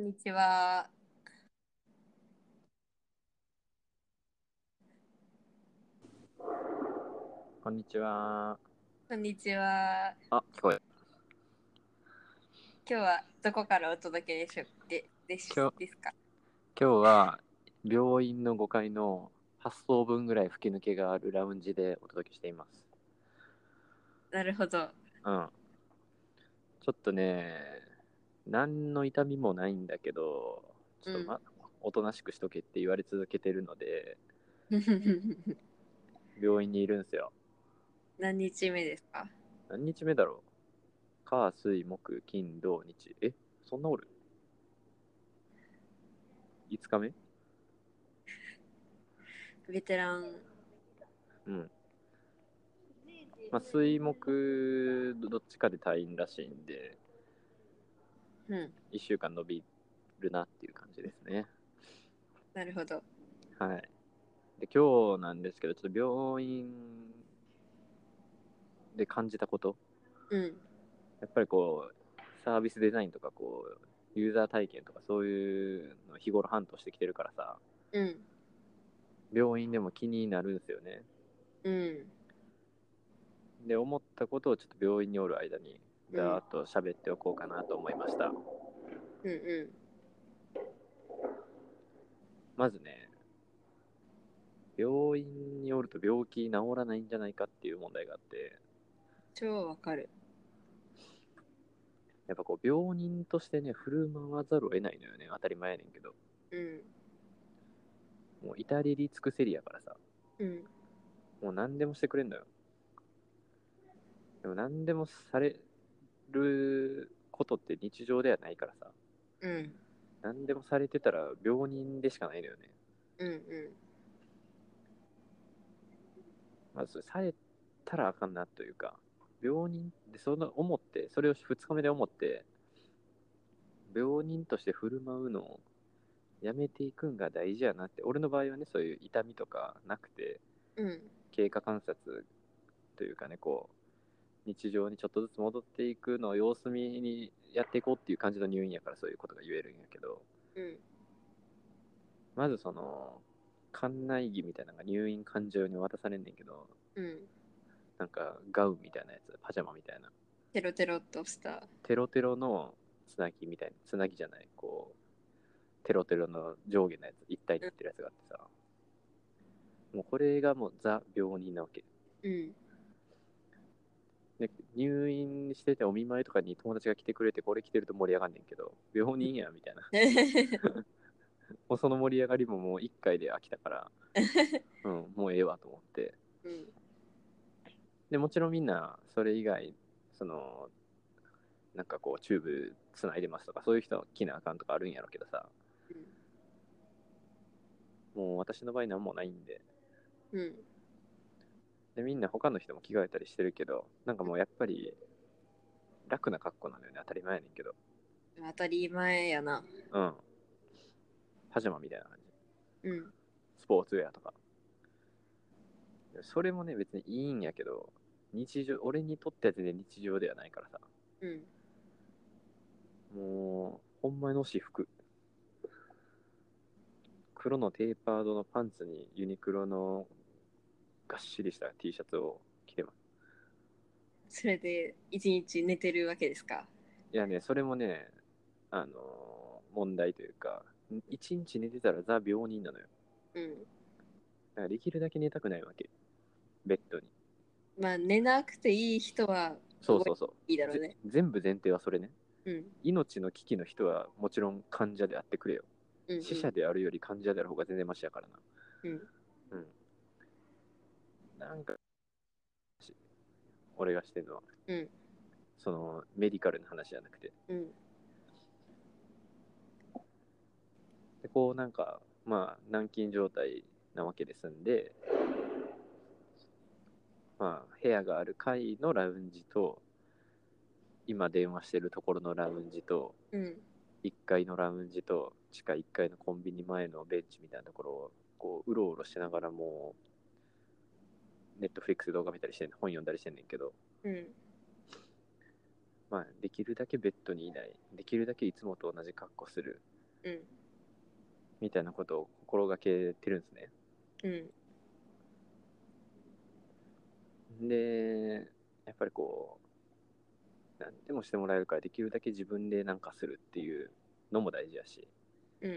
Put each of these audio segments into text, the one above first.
んにちは。こんにちは。こんにちは。あ、聞こえる。今日はどこからお届けでしょででし今日ですか？今日は病院の5階の8層分ぐらい吹き抜けがあるラウンジでお届けしています。なるほど。うん。ちょっとね、何の痛みもないんだけど、ちょっと、まおとなしくしとけって言われ続けてるので、病院にいるんですよ。何日目ですか？何日目だろう？火、水、木、金、土、日。えそんなおる ?5 日目？ベテラン。うん。まあ、水木どっちかで退院らしいんで、うん。1週間伸びるなっていう感じですね。なるほど。はい。で、今日なんですけど、ちょっと病院で感じたこと、うん。やっぱりこう、サービスデザインとか、こう、ユーザー体験とかそういうのを日頃半年してきてるからさ、うん。病院でも気になるんですよね。うん。で、思ったことをちょっと病院におる間に、ざーっと喋っておこうかなと思いました。うんうまずね、病院におると病気治らないんじゃないかっていう問題があって、ん。超わかる。やっぱこう病人としてね、振る舞わざるを得ないのよね、当たり前やねんけど。うん。もう至れり尽くせりやからさ、うん。もう何でもしてくれんのよ。でも何でもされることって日常ではないからさ、うん。何でもされてたら病人でしかないのよね。うんうん。まずされたらあかんなというか、病人でその思って、それを2日目で思って、病人として振る舞うのをやめていくんが大事やなって、俺の場合はね、そういう痛みとかなくて、うん。経過観察というかね、こう、日常にちょっとずつ戻っていくのを様子見にやっていこうっていう感じの入院やからそういうことが言えるんやけど、うん。まずその、館内着みたいなのが入院患者用に渡されんねんけど、うん。なんかガウンみたいなやつ、パジャマみたいな。テロテロっとした。テロテロのつなぎみたいな、つなぎじゃない、こう、テロテロの上下のやつ、一体になってるやつがあってさ、もうこれがもうザ病人なわけ。うん。で入院しててお見舞いとかに友達が来てくれてこれ着てると盛り上がんねんけど、病人やみたいな。もうその盛り上がりももう1回で飽きたから、うん、もうええわと思って。うん。で、もちろんみんなそれ以外、その、なんかこう、チューブつないでますとか、そういう人は着なあかんとかあるんやろうけどさ、もう私の場合なんもないんで、うん。で、みんな他の人も着替えたりしてるけど、なんかもうやっぱり楽な格好なのよね、当たり前やねんけど。当たり前やな。うん。パジャマみたいな感じ。うん。スポーツウェアとか。それもね、別にいいんやけど、日常、俺にとっては全然日常ではないからさ。うん。もう、ほんまにの私服。黒のテーパードのパンツにユニクロのがっしりした T シャツを着てます。それで一日寝てるわけですか？いやね、それもね、あのー問題というか、一日寝てたらザ病人なのよ。うん。だからできるだけ寝たくないわけ。ベッドに。まあ寝なくていい人はそうそうそう。いいだろうね。ぜ全部前提はそれね。うん。命の危機の人はもちろん患者であってくれよ。うんうん死者であるより患者である方が全然マシやからな。うん。うん。なんか、し俺がしてるのは、うんそのメディカルな話じゃなくて。うん。で、こうなんか、まあ、軟禁状態なわけですんで、まあ、部屋がある階のラウンジと、今電話してるところのラウンジと、うん。1階のラウンジと地下1階のコンビニ前のベンチみたいなところをこううろうろしながらもうネットフリックス動画見たりしてん。本読んだりしてんねんけど。うん。まあできるだけベッドにいない。できるだけいつもと同じ格好する。うん。みたいなことを心がけてるんですね。うん。で、やっぱりこう、何でもしてもらえるからできるだけ自分でなんかするっていうのも大事やし、うん。っ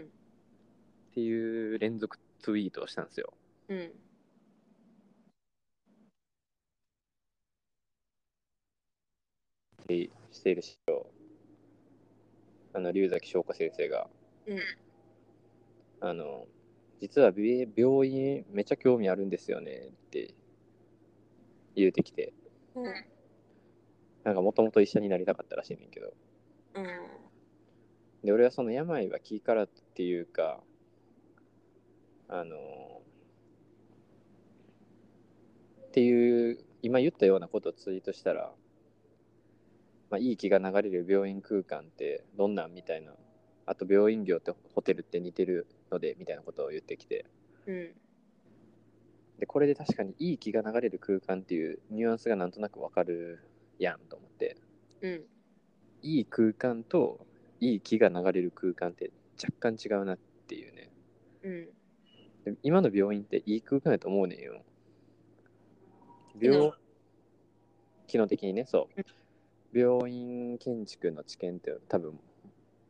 ていう連続ツイートをしたんですよ。うんでしている師匠、あの、龍崎翔子先生が、うん。あの、実はび病院めっちゃ興味あるんですよねって言うてきて、うん。なんかもともと医者になりたかったらしいねんけど、うん。で、俺はその病は気からっていうか、あのっていう、今言ったようなことをツイートしたら、まあ、いい気が流れる病院空間ってどんなんみたいな、あと病院業ってホテルって似てるのでみたいなことを言ってきて、うん。で、これで確かにいい気が流れる空間っていうニュアンスがなんとなくわかるやんと思って、うん。いい空間といい気が流れる空間って若干違うなっていうね。うん。で今の病院っていい空間やと思うねんよ。病機能的にね、そう。病院建築の知見って多分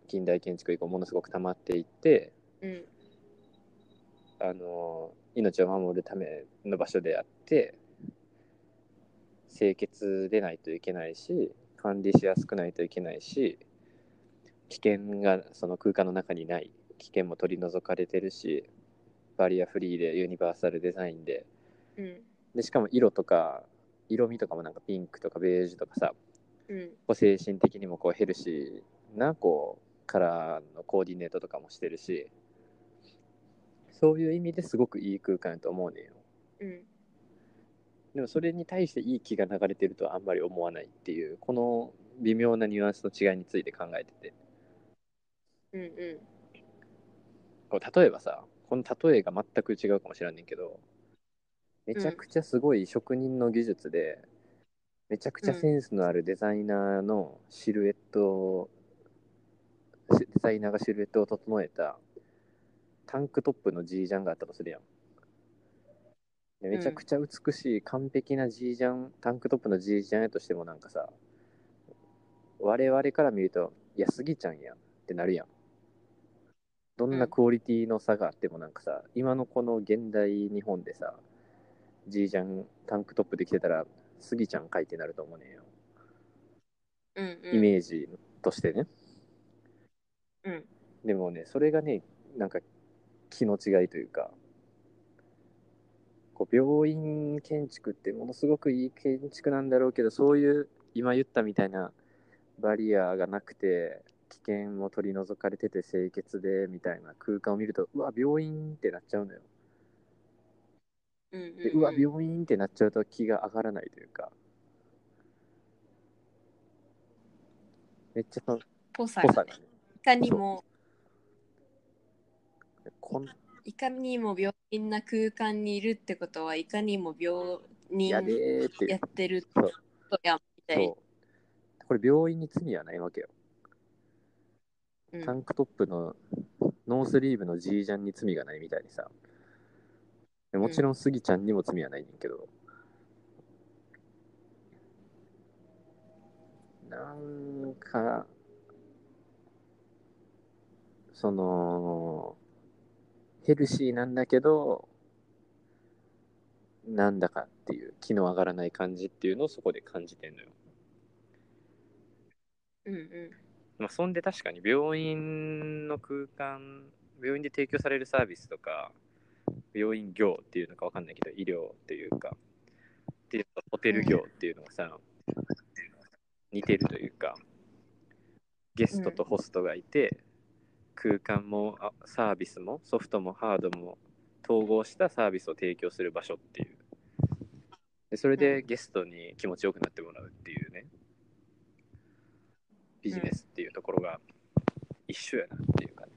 近代建築以降ものすごく溜まっていって、うんあの命を守るための場所であって清潔でないといけないし管理しやすくないといけないし危険がその空間の中にない危険も取り除かれてるしバリアフリーでユニバーサルデザインで。うん。でしかも色とか色味とかもなんかピンクとかベージュとかさうん。こう精神的にもこうヘルシーなこうカラーのコーディネートとかもしてるしそういう意味ですごくいい空間やと思うねんよ。うん。でもそれに対していい気が流れてるとはあんまり思わないっていうこの微妙なニュアンスの違いについて考えてて。うんうん。こう例えばさこの例えが全く違うかもしれんねんけどめちゃくちゃすごい職人の技術で、めちゃくちゃセンスのあるデザイナーのシルエットを、しデザイナーがシルエットを整えたタンクトップの G ジャンがあったとするやん。でめちゃくちゃ美しい完璧な G ジャン、タンクトップの G ジャンやとしてもなんかさ、我々から見ると、いや、スギちゃんやんってなるやん。どんなクオリティの差があってもなんかさ、今のこの現代日本でさ、G ジャンタンクトップで着てたら、スギちゃんかいってなると思うねんよ。うんうんイメージとしてね。うんでもね、それがね、なんか気の違いというか、こう病院建築ってものすごくいい建築なんだろうけど、そういう今言ったみたいなバリアがなくて、危険も取り除かれてて清潔でみたいな空間を見ると、うわ、病院ってなっちゃうのよ。うんうんでうわ、病院ってなっちゃうと気が上がらないというか、めっちゃそのぽさがね、いかにもこんいかにも病院な空間にいるってことはいかにも病人やって。やってるとやみたい。これ病院に罪はないわけよ。うん。タンクトップのノースリーブの G ジャンに罪がないみたいにさ。でもちろんスギちゃんにも罪はないねんけど。なんか、その、ヘルシーなんだけど、なんだかっていう気の上がらない感じっていうのをそこで感じてんのよ。うんうんまあ、そんで確かに病院の空間病院で提供されるサービスとか病院業っていうのか分かんないけど医療っていうかっていうかホテル業っていうのがさ、似てるというかゲストとホストがいて、空間もあサービスもソフトもハードも統合したサービスを提供する場所っていう。でそれでゲストに気持ちよくなってもらうっていうね、ビジネスっていうところが一緒やなっていうかね。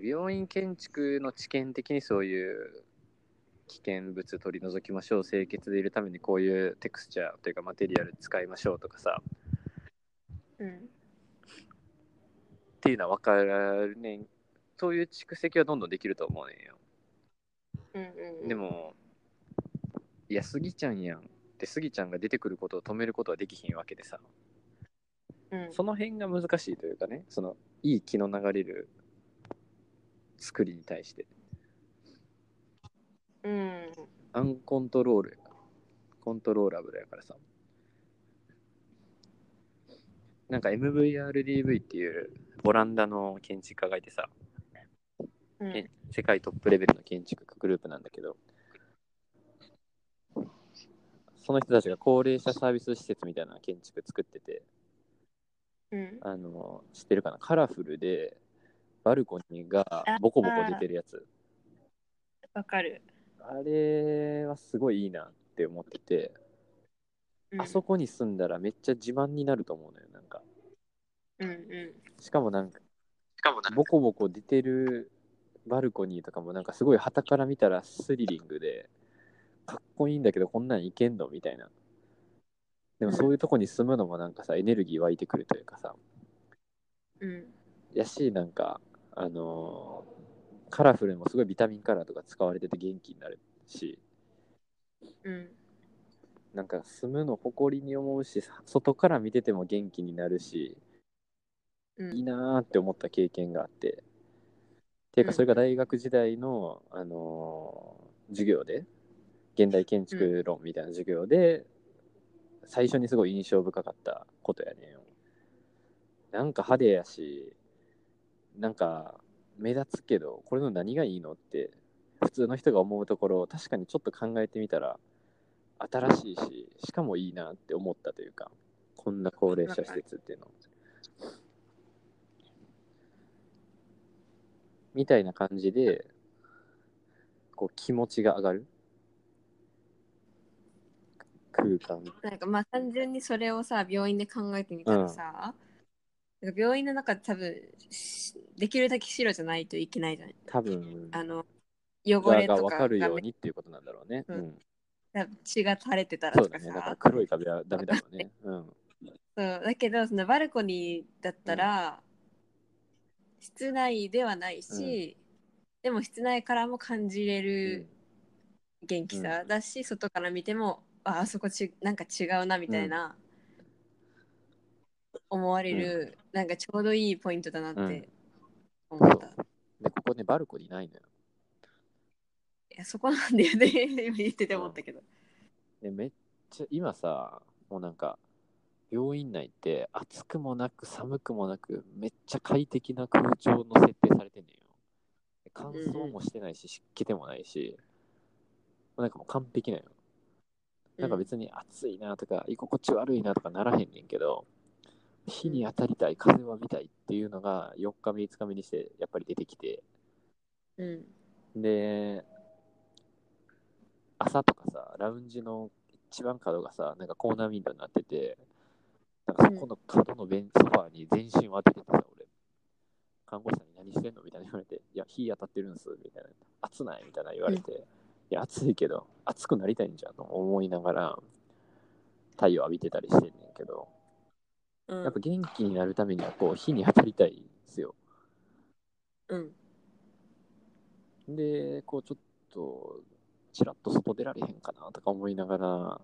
で病院建築の知見的にそういう危険物取り除きましょう清潔でいるためにこういうテクスチャーというかマテリアル使いましょうとかさ。うんっていうのは分かるねんそういう蓄積はどんどんできると思うねんよ。うんうん。でもいやスギちゃんやんってスギちゃんが出てくることを止めることはできひんわけでさ。うん。その辺が難しいというかねそのいい気の流れる作りに対して。うん。アンコントロールコントローラブルやからさ。なんか MVRDV っていうオランダの建築家がいてさ、うん。え世界トップレベルの建築家グループなんだけど。その人たちが高齢者サービス施設みたいな建築作ってて。うん。あの知ってるかな？カラフルでバルコニーがボコボコ出てるやつ。わかる。あれはすごいいいなって思ってて、うん。あそこに住んだらめっちゃ自慢になると思うのよなんか。うんうん。しかもなんかしかもなボコボコ出てるバルコニーとかもなんかすごい旗から見たらスリリングでかっこいいんだけどこんなんいけんのみたいな。でもそういうとこに住むのもなんかさエネルギー湧いてくるというかさ。うん。やしなんかあのーカラフルにもすごいビタミンカラーとか使われてて元気になるしうんなんか住むの誇りに思うし外から見てても元気になるしうん。いいなーって思った経験があってていうかうんそれが大学時代の、あのー授業で現代建築論みたいな授業で、最初にすごい印象深かったことやねんよ。なんか派手やしなんか目立つけどこれの何がいいのって普通の人が思うところ確かにちょっと考えてみたら新しいししかもいいなって思ったというかこんな高齢者施設っていうの。みたいな感じでこう気持ちが上がる。空間。なんかまあ単純にそれをさ病院で考えてみたらさ、なんか病院の中で多分しできるだけ白じゃないといけないじゃん。多分。あの汚ががれとか分かるようがにっていうことなんだろうね。ううん。ん血が垂れてたらとかさ。そうだね。だから黒い壁はダメだろうね。うん。そう。だけどそのバルコニーだったら、室内ではないし、でも室内からも感じれる元気さだし、外から見てもああそこちなんか違うなみたいな、思われる、なんかちょうどいいポイントだなって思った。そうで、ここね、バルコニーないのよ。いやそこなんだよね 今言ってて思ったけど。で、めっちゃ、今さ、もうなんか、病院内って暑くもなく寒くもなく、めっちゃ快適な空調の設定されてんねんよ。で乾燥もしてないし、湿気でもないし、なんかもう完璧なのよ。なんか別に暑いなとか、居心地悪いなとかならへんねんけど、日に当たりたい、風を浴びたいっていうのが4日目、5日目にしてやっぱり出てきて、うん。で、朝とかさ、ラウンジの一番角がさ、なんかコーナーウィンドウになってて、なんかそこの角のベンチソファーに全身を当てててさ、俺、看護師さんに何してんのみたいな言われて、いや、火当たってるんです、みたいな。暑ないみたいな言われて、いや、暑いけど、暑くなりたいんじゃんと思いながら、太陽浴びてたりしてんねんけど、うん。やっぱ元気になるためには、こう、火に当たりたいんですよ。うん。で、こうちょっと、ちらっと外出られへんかなとか思いながら、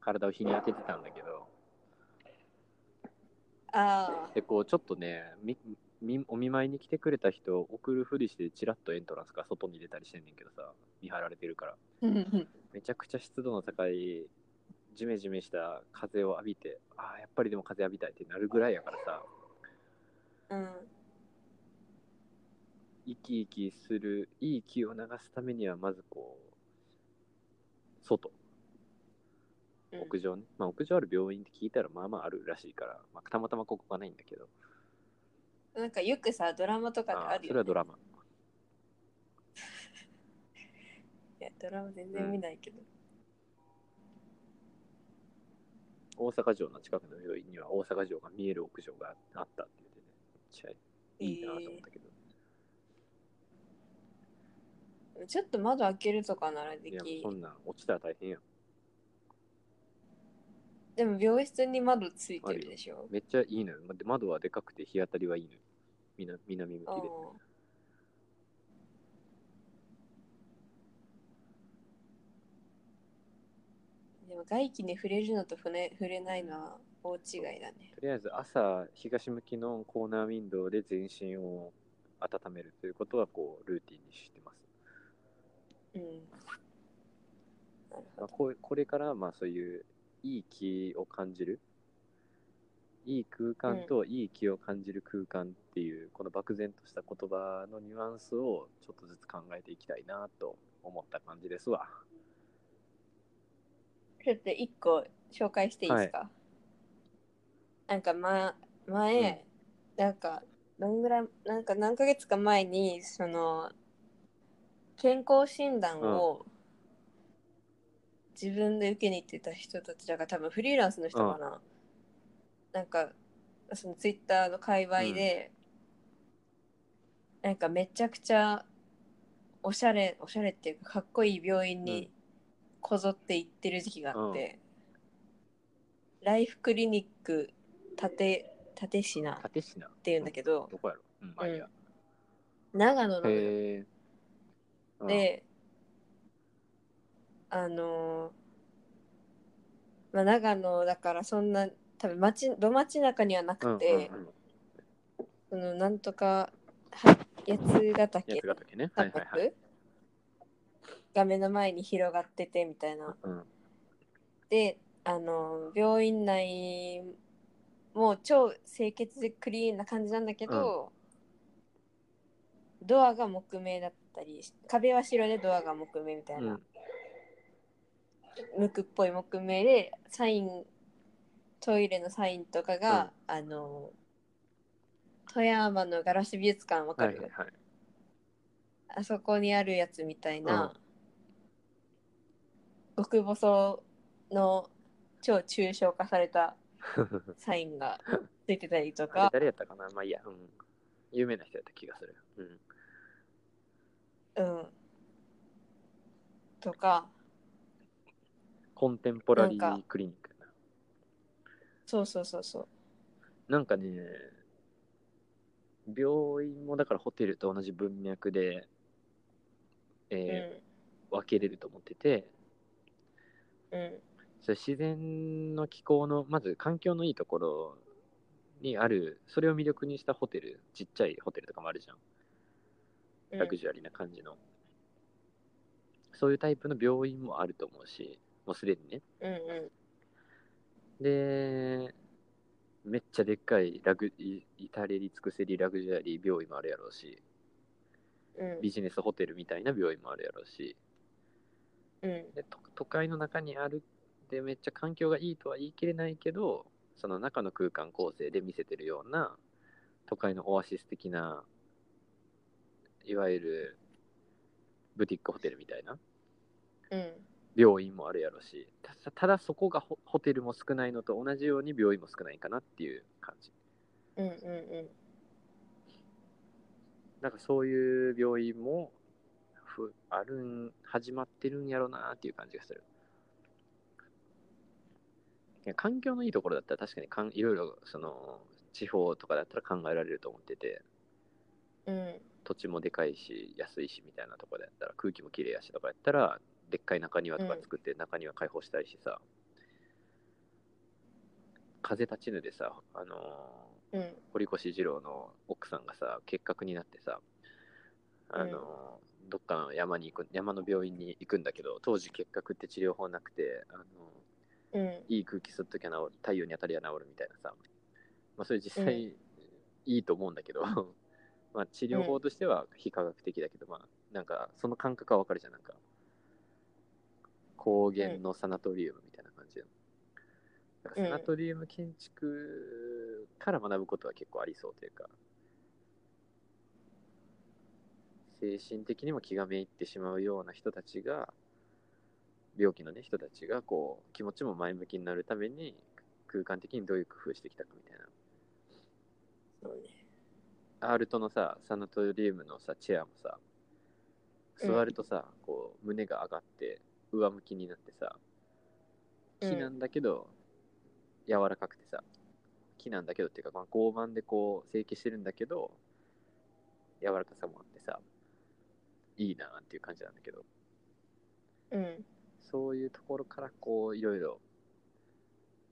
体を日に当ててたんだけど、あで、こうちょっとね、みみお見舞いに来てくれた人を送るふりして、ちらっとエントランスから外に出たりしてんねんけどさ、見張られてるから、あ。めちゃくちゃ湿度の高い、ジメジメした風を浴びて、ああ、やっぱりでも風浴びたいってなるぐらいやからさ、うん生き生きする、いい気を流すためには、まずこう、外。うん屋上ね、まあ、屋上ある病院って聞いたらまあまああるらしいから、まあ、たまたまここがないんだけどなんかよくさドラマとかであるよ、ね。それはドラマ いやドラマ全然見ないけど。大阪城の近くの病院には大阪城が見える屋上があったって言ってねいいなと思ったけど、ちょっと窓開けるとかならでいや、きそんなん落ちたら大変やん。でも病室に窓ついてるでしょめっちゃいいのよ。で窓はでかくて日当たりはいいのよ。みな南向きで。うんでも外気に触れるのと触れ触れないのは大違いだね。とりあえず朝、東向きのコーナーウィンドウで全身を温めるということは、こう、ルーティンにしてます。うん。まあ。こうこれから、まあそういう、いい気を感じる。いい空間といい気を感じる空間っていう、この漠然とした言葉のニュアンスをちょっとずつ考えていきたいなと思った感じですわ。ちょっと一個紹介していいですか、なんか、ま、前、なんか、どんぐらい、なんか何ヶ月か前に、その、健康診断を自分で受けに行ってた人たちだから多分フリーランスの人かな。なんか、そのツイッターの界隈で、なんかめちゃくちゃおしゃれ、おしゃれっていうかかっこいい病院にこぞって行ってる時期があって、ライフクリニック立立品っ立品ていうんだけど、どこやろ？うん、まあいいや。長野のへえ。うん、で、あのーまあ、長野だからそんな多分町ど町中にはなうんうんくて、うん、そのなんとかは八ヶ岳八ヶ岳ね。ははいはい。脈が目の前に広がっててみたいな。うん、であの病院内も超清潔でクリーンな感じなんだけど、ドアが木目だったり壁は白でドアが木目みたいな、うん。無垢っぽい木目でサイントイレのサインとかが、あの富山のガラス美術館わかる、はいはい。はい。あそこにあるやつみたいな、極細の超抽象化された サインがついてたりとか、誰やったかなまあいいや。うん。有名な人やった気がする。うん。うん。とか、コンテンポラリークリニック。そうそうそうそう。なんかね、病院もだからホテルと同じ文脈で、えー分けれると思ってて、うん。うん。それ自然の気候の、まず環境のいいところにある、それを魅力にしたホテル、ちっちゃいホテルとかもあるじゃん。うんラグジュアリーな感じの。そういうタイプの病院もあると思うし、もうすでにね。うんうで、めっちゃでっかいラグ、い至れり尽くせりラグジュアリー病院もあるやろうし、ん。うんビジネスホテルみたいな病院もあるやろうし、うん。で都都会の中にあるでめっちゃ環境がいいとは言い切れないけど、その中の空間構成で見せてるような都会のオアシス的な、いわゆるブティックホテルみたいなうん。病院もあるやろし、たただそこがホホテルも少ないのと同じように病院も少ないかなっていう感じ。うんうんうん。なんかそういう病院もふあるん、始まってるんやろなっていう感じがする。環境のいいところだったら確かにかんいろいろその地方とかだったら考えられると思ってて、うん。土地もでかいし安いしみたいなところだったら空気もきれいやしとかやったらでっかい中庭とか作って中庭開放したいしさ、風立ちぬでさあのーうん。堀越二郎の奥さんがさ結核になってさあの、どっかの山に行く山の病院に行くんだけど当時結核って治療法なくてあのうん。いい空気吸っときゃ治る太陽に当たりゃ治るみたいなさ、まあ、それ実際いいと思うんだけど、まあ治療法としては非科学的だけど、まあなんかその感覚はわかるじゃん。なんか高原のサナトリウムみたいな感じで、だからサナトリウム建築から学ぶことは結構ありそうというか精神的にも気がめいってしまうような人たちが病気のね人たちがこう気持ちも前向きになるために空間的にどういう工夫してきたかみたいなそうね。アールトのさサナトリウムのさチェアもさ座るとさ、こう胸が上がって上向きになってさ木なんだけど、柔らかくてさ木なんだけどっていうか、まあ、合板でこう成形してるんだけど柔らかさもあってさいいなっていう感じなんだけど。うん。そういうところからこういろいろ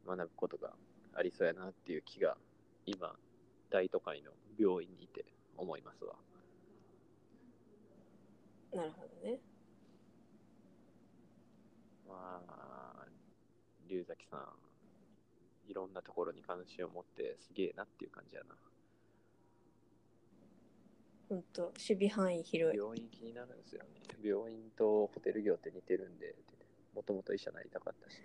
学ぶことがありそうやなっていう気が今大都会の病院にいて思いますわ。なるほどね。まあ龍崎さんいろんなところに関心を持ってすげえなっていう感じやなほんと守備範囲広い。病院気になるんですよね。病院とホテル業って似てるんでもともと医者になりたかったし。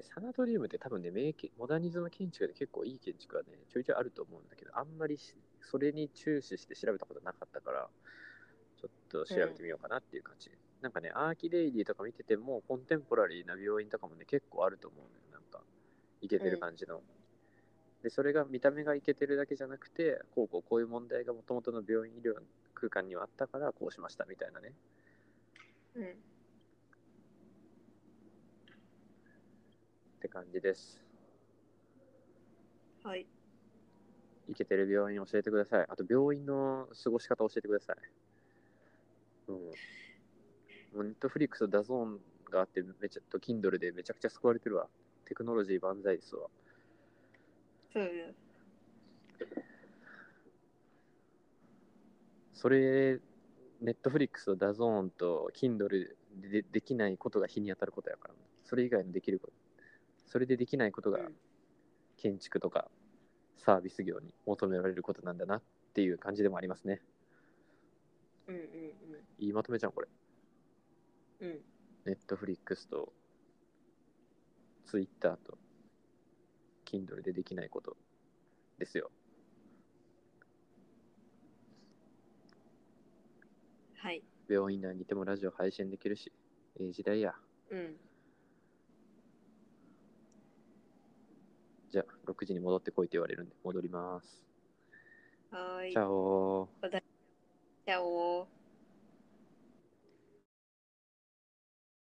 サナトリウムって多分ね、名モダニズム建築で結構いい建築はね、ちょいちょいあると思うんだけど、あんまりそれに注視して調べたことなかったから、ちょっと調べてみようかなっていう感じ。なんかね、アーキデイリーとか見てても、コンテンポラリーな病院とかもね、結構あると思うのよ。なんか、いけてる感じの。で、それが見た目がいけてるだけじゃなくて、こうこうこういう問題がもともとの病院医療空間にはあったから、こうしましたみたいなね。うんって感じです。はいイケてる病院教えてください。あと病院の過ごし方教えてください。うん。もう Netflix と DAZN があって、めちゃと Kindle でめちゃくちゃ救われてるわ。テクノロジー万歳ですわ。そうよそれ、 Netflix と DAZN と Kindle ででできないことが日に当たることやから、それ以外のできること。それでできないことがうん建築とかサービス業に求められることなんだなっていう感じでもありますね。うんうんいいまとめじゃん、これ。うんうんネットフリックスとツイッターと Kindle でできないことですよ。はい病院内にいてもラジオ配信できるし、ええ時代や。うんじゃあ、6時に戻ってこいって言われるんで、戻ります。はーいチャオー。チャオ